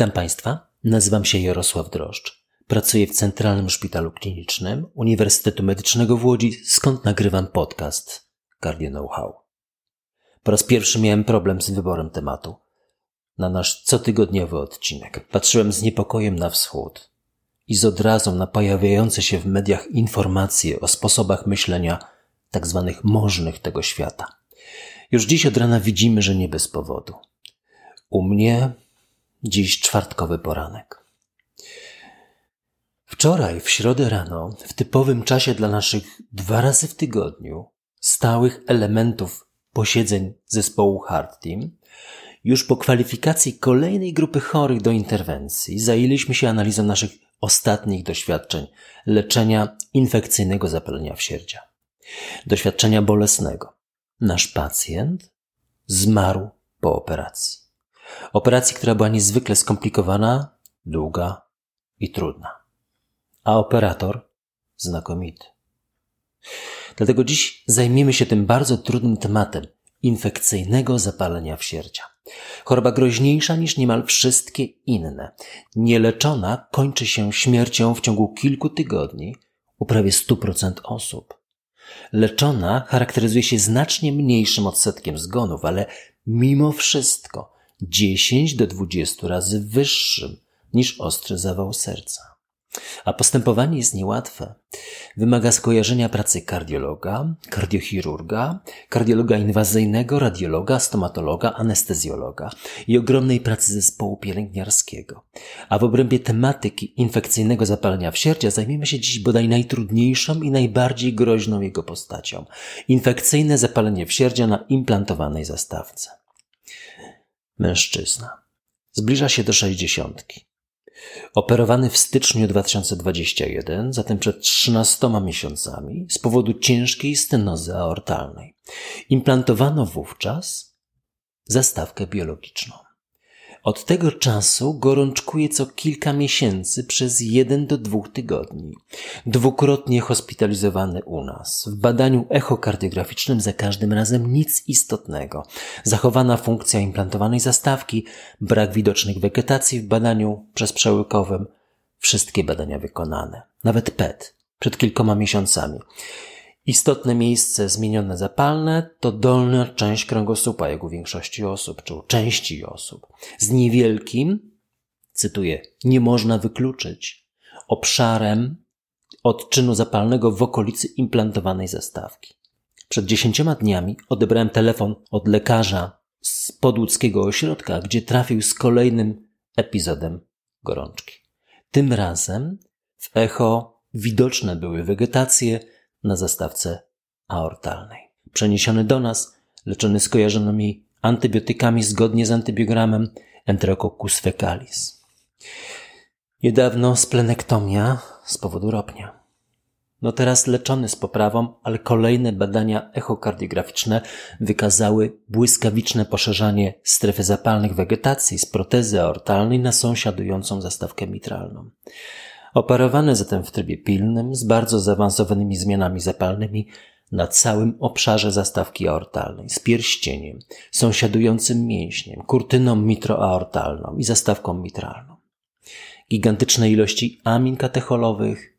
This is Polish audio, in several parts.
Witam Państwa, nazywam się Jarosław Droszcz. Pracuję w Centralnym Szpitalu Klinicznym Uniwersytetu Medycznego w Łodzi, skąd nagrywam podcast Cardio Know-how. Po raz pierwszy miałem problem z wyborem tematu na nasz cotygodniowy odcinek. Patrzyłem z niepokojem na wschód i z odrazą na pojawiające się w mediach informacje o sposobach myślenia tak zwanych możnych tego świata. Już dziś od rana widzimy, że nie bez powodu. U mnie Dziś czwartkowy poranek. Wczoraj, w środę rano, w typowym czasie dla naszych dwa razy w tygodniu stałych elementów posiedzeń zespołu Hard Team, już po kwalifikacji kolejnej grupy chorych do interwencji zajęliśmy się analizą naszych ostatnich doświadczeń leczenia infekcyjnego zapalenia wsierdzia. Doświadczenia bolesnego. Nasz pacjent zmarł po operacji. Operacji, która była niezwykle skomplikowana, długa i trudna. A operator znakomity. Dlatego dziś zajmiemy się tym bardzo trudnym tematem infekcyjnego zapalenia wsierdzia. Choroba groźniejsza niż niemal wszystkie inne. Nieleczona kończy się śmiercią w ciągu kilku tygodni u prawie 100% osób. Leczona charakteryzuje się znacznie mniejszym odsetkiem zgonów, ale mimo wszystko 10 do 20 razy wyższym niż ostry zawał serca. A postępowanie jest niełatwe. Wymaga skojarzenia pracy kardiologa, kardiochirurga, kardiologa inwazyjnego, radiologa, stomatologa, anestezjologa i ogromnej pracy zespołu pielęgniarskiego. A w obrębie tematyki infekcyjnego zapalenia wsierdzia zajmiemy się dziś bodaj najtrudniejszą i najbardziej groźną jego postacią. Infekcyjne zapalenie wsierdzia na implantowanej zastawce mężczyzna. Zbliża się do sześćdziesiątki. Operowany w styczniu 2021, zatem przed 13 miesiącami, z powodu ciężkiej stenozy aortalnej. Implantowano wówczas zastawkę biologiczną. Od tego czasu gorączkuje co kilka miesięcy przez jeden do dwóch tygodni. Dwukrotnie hospitalizowany u nas. W badaniu echokardiograficznym za każdym razem nic istotnego. Zachowana funkcja implantowanej zastawki, brak widocznych wegetacji w badaniu przezprzełykowym. Wszystkie badania wykonane. Nawet PET przed kilkoma miesiącami. Istotne miejsce zmienione zapalne to dolna część kręgosłupa, jak u większości osób, czy u części osób. Z niewielkim, cytuję, nie można wykluczyć obszarem odczynu zapalnego w okolicy implantowanej zastawki. Przed dziesięcioma dniami odebrałem telefon od lekarza z podłódzkiego ośrodka, gdzie trafił z kolejnym epizodem gorączki. Tym razem w echo widoczne były wegetacje, na zastawce aortalnej. Przeniesiony do nas, leczony skojarzonymi antybiotykami zgodnie z antybiogramem Enterococcus fecalis. Niedawno splenektomia z powodu ropnia. No teraz leczony z poprawą, ale kolejne badania echokardiograficzne wykazały błyskawiczne poszerzanie strefy zapalnych wegetacji z protezy aortalnej na sąsiadującą zastawkę mitralną. Operowany zatem w trybie pilnym z bardzo zaawansowanymi zmianami zapalnymi na całym obszarze zastawki aortalnej, z pierścieniem, sąsiadującym mięśniem, kurtyną mitroaortalną i zastawką mitralną. Gigantyczne ilości amin katecholowych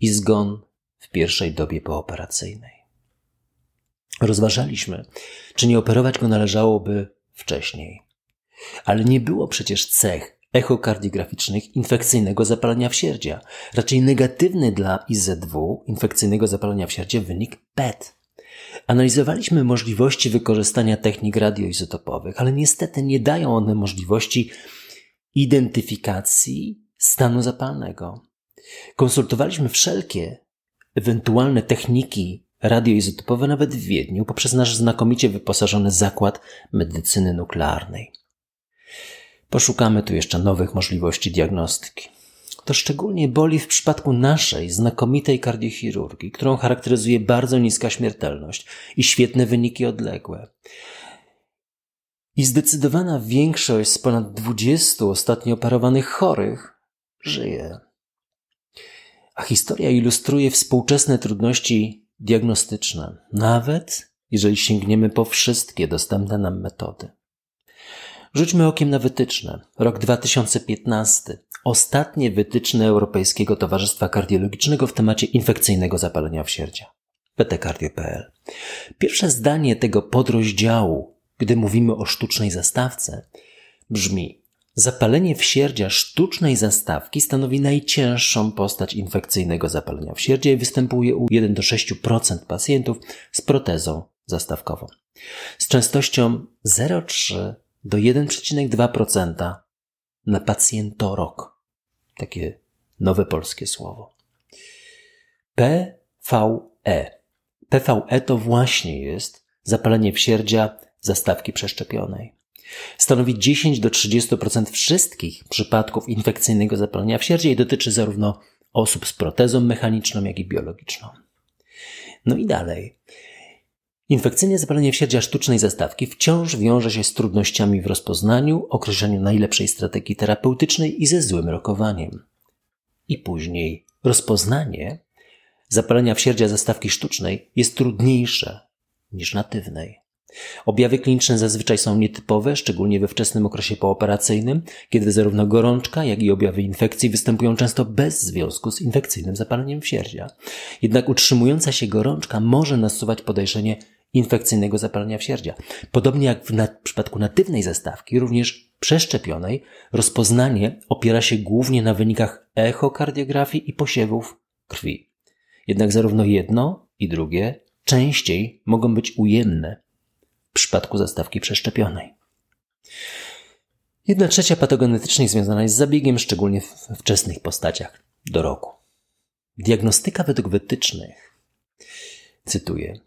i zgon w pierwszej dobie pooperacyjnej. Rozważaliśmy, czy nie operować go należałoby wcześniej. Ale nie było przecież cech echokardiograficznych infekcyjnego zapalenia wsierdzia. Raczej negatywny dla IZW, infekcyjnego zapalenia wsierdzia, wynik PET. Analizowaliśmy możliwości wykorzystania technik radioizotopowych, ale niestety nie dają one możliwości identyfikacji stanu zapalnego. Konsultowaliśmy wszelkie ewentualne techniki radioizotopowe nawet w Wiedniu poprzez nasz znakomicie wyposażony zakład medycyny nuklearnej. Poszukamy tu jeszcze nowych możliwości diagnostyki. To szczególnie boli w przypadku naszej znakomitej kardiochirurgii, którą charakteryzuje bardzo niska śmiertelność i świetne wyniki odległe. I zdecydowana większość z ponad 20 ostatnio operowanych chorych żyje. A historia ilustruje współczesne trudności diagnostyczne, nawet jeżeli sięgniemy po wszystkie dostępne nam metody. Rzućmy okiem na wytyczne. Rok 2015. Ostatnie wytyczne Europejskiego Towarzystwa Kardiologicznego w temacie infekcyjnego zapalenia wsierdzia. ptcardio.pl. Pierwsze zdanie tego podrozdziału, gdy mówimy o sztucznej zastawce, brzmi Zapalenie wsierdzia sztucznej zastawki stanowi najcięższą postać infekcyjnego zapalenia wsierdzia i występuje u 1 do 6% pacjentów z protezą zastawkową. Z częstością 0,3 do 1,2% na pacjentorok. Takie nowe polskie słowo. PVE. PVE to właśnie jest zapalenie wsierdzia zastawki przeszczepionej. Stanowi 10 do 30% wszystkich przypadków infekcyjnego zapalenia wsierdzia i dotyczy zarówno osób z protezą mechaniczną, jak i biologiczną. No i dalej. Infekcyjne zapalenie wsierdzia sztucznej zastawki wciąż wiąże się z trudnościami w rozpoznaniu, określeniu najlepszej strategii terapeutycznej i ze złym rokowaniem. I później rozpoznanie zapalenia wsierdzia zastawki sztucznej jest trudniejsze niż natywnej. Objawy kliniczne zazwyczaj są nietypowe, szczególnie we wczesnym okresie pooperacyjnym, kiedy zarówno gorączka, jak i objawy infekcji występują często bez związku z infekcyjnym zapaleniem wsierdzia. Jednak utrzymująca się gorączka może nasuwać podejrzenie infekcyjnego zapalenia wsierdzia. Podobnie jak w, w przypadku natywnej zastawki, również przeszczepionej, rozpoznanie opiera się głównie na wynikach echokardiografii i posiewów krwi. Jednak zarówno jedno i drugie częściej mogą być ujemne w przypadku zastawki przeszczepionej. Jedna trzecia patogenetycznej związana jest z zabiegiem, szczególnie w wczesnych postaciach do roku. Diagnostyka według wytycznych, cytuję,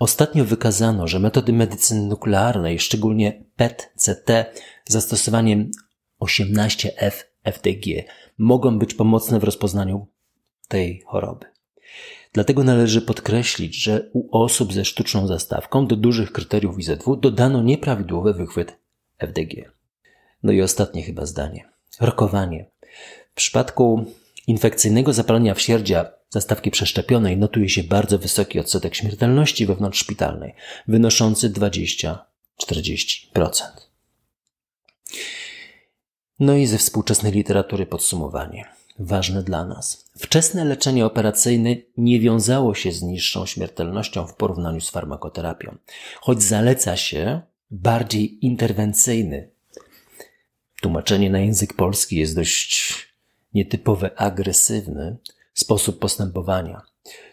Ostatnio wykazano, że metody medycyny nuklearnej, szczególnie PET-CT, zastosowaniem 18F-FDG, mogą być pomocne w rozpoznaniu tej choroby. Dlatego należy podkreślić, że u osób ze sztuczną zastawką do dużych kryteriów IZW dodano nieprawidłowy wychwyt FDG. No i ostatnie chyba zdanie. Rokowanie. W przypadku infekcyjnego zapalenia wsierdzia zastawki przeszczepionej notuje się bardzo wysoki odsetek śmiertelności wewnątrzszpitalnej, wynoszący 20-40%. No i ze współczesnej literatury podsumowanie ważne dla nas. Wczesne leczenie operacyjne nie wiązało się z niższą śmiertelnością w porównaniu z farmakoterapią, choć zaleca się bardziej interwencyjny. Tłumaczenie na język polski jest dość nietypowe, agresywny sposób postępowania,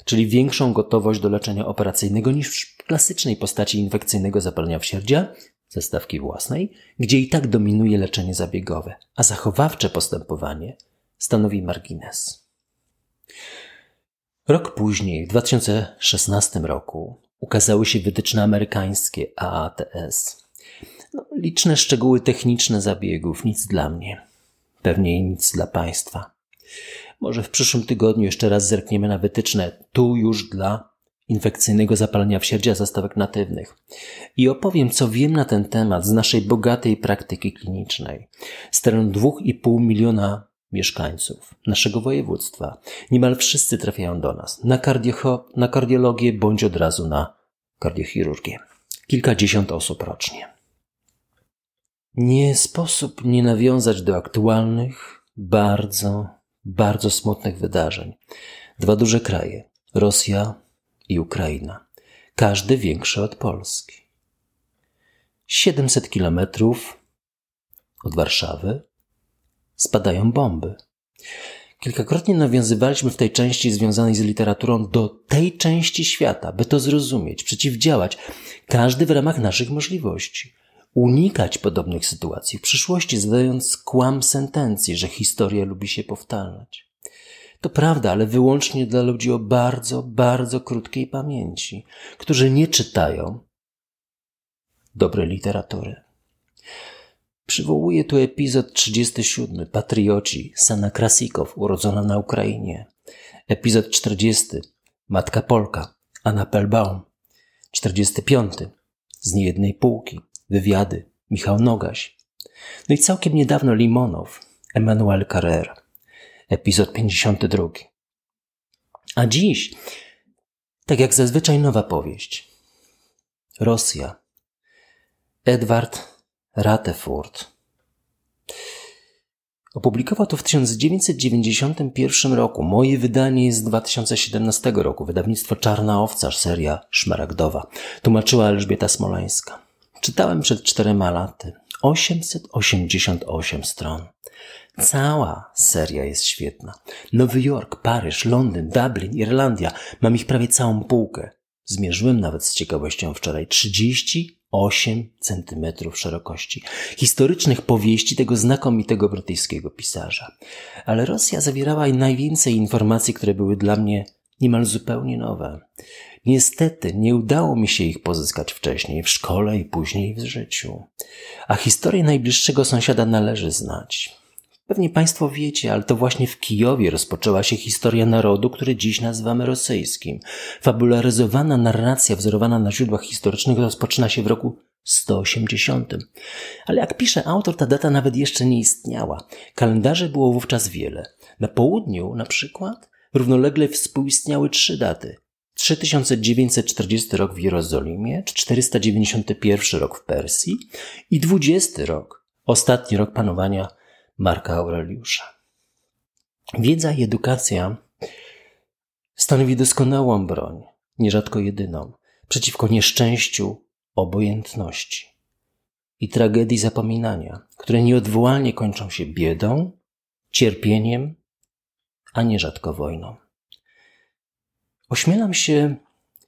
czyli większą gotowość do leczenia operacyjnego niż w klasycznej postaci infekcyjnego zapalenia wsierdzia, zestawki własnej, gdzie i tak dominuje leczenie zabiegowe, a zachowawcze postępowanie stanowi margines. Rok później, w 2016 roku, ukazały się wytyczne amerykańskie AATS. No, liczne szczegóły techniczne zabiegów, nic dla mnie. Pewnie nic dla Państwa. Może w przyszłym tygodniu jeszcze raz zerkniemy na wytyczne, tu już dla infekcyjnego zapalenia wsierdzia zastawek natywnych. I opowiem, co wiem na ten temat z naszej bogatej praktyki klinicznej. Z terenu 2,5 miliona mieszkańców naszego województwa. Niemal wszyscy trafiają do nas na, kardio, na kardiologię bądź od razu na kardiochirurgię. Kilkadziesiąt osób rocznie. Nie sposób nie nawiązać do aktualnych, bardzo, bardzo smutnych wydarzeń. Dwa duże kraje Rosja i Ukraina. Każdy większy od Polski. 700 kilometrów od Warszawy spadają bomby. Kilkakrotnie nawiązywaliśmy w tej części związanej z literaturą do tej części świata, by to zrozumieć, przeciwdziałać, każdy w ramach naszych możliwości. Unikać podobnych sytuacji w przyszłości, zadając kłam sentencji, że historia lubi się powtarzać. To prawda, ale wyłącznie dla ludzi o bardzo, bardzo krótkiej pamięci, którzy nie czytają dobrej literatury. Przywołuję tu epizod 37, Patrioci, Sana Krasikow, urodzona na Ukrainie. Epizod 40, Matka Polka, Anna Pelbaum. 45, z niejednej półki, wywiady, Michał Nogaś. No i całkiem niedawno Limonow, Emmanuel Carrer. Epizod 52. A dziś, tak jak zazwyczaj nowa powieść. Rosja. Edward Ratefurt. Opublikował to w 1991 roku. Moje wydanie jest z 2017 roku. Wydawnictwo Czarna Owca, seria szmaragdowa. Tłumaczyła Elżbieta Smoleńska. Czytałem przed czterema laty. 888 stron. Cała seria jest świetna. Nowy Jork, Paryż, Londyn, Dublin, Irlandia. Mam ich prawie całą półkę. Zmierzyłem nawet z ciekawością wczoraj 38 centymetrów szerokości. Historycznych powieści tego znakomitego brytyjskiego pisarza. Ale Rosja zawierała najwięcej informacji, które były dla mnie niemal zupełnie nowe. Niestety nie udało mi się ich pozyskać wcześniej w szkole i później w życiu. A historię najbliższego sąsiada należy znać. Pewnie Państwo wiecie, ale to właśnie w Kijowie rozpoczęła się historia narodu, który dziś nazywamy rosyjskim. Fabularyzowana narracja wzorowana na źródłach historycznych rozpoczyna się w roku 180. Ale jak pisze autor, ta data nawet jeszcze nie istniała. Kalendarzy było wówczas wiele. Na południu, na przykład, równolegle współistniały trzy daty. 3940 rok w Jerozolimie, 491 rok w Persji i 20 rok, ostatni rok panowania Marka Aureliusza. Wiedza i edukacja stanowi doskonałą broń, nierzadko jedyną, przeciwko nieszczęściu, obojętności i tragedii zapominania, które nieodwołalnie kończą się biedą, cierpieniem, a nierzadko wojną. Ośmielam się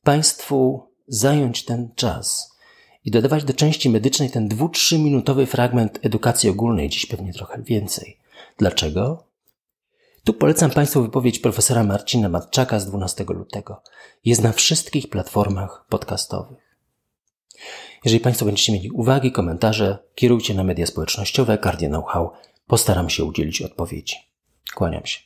Państwu zająć ten czas i dodawać do części medycznej ten dwu, minutowy fragment edukacji ogólnej, dziś pewnie trochę więcej. Dlaczego? Tu polecam Państwu wypowiedź profesora Marcina Matczaka z 12 lutego. Jest na wszystkich platformach podcastowych. Jeżeli Państwo będziecie mieli uwagi, komentarze, kierujcie na media społecznościowe Cardinal How. Postaram się udzielić odpowiedzi. Kłaniam się.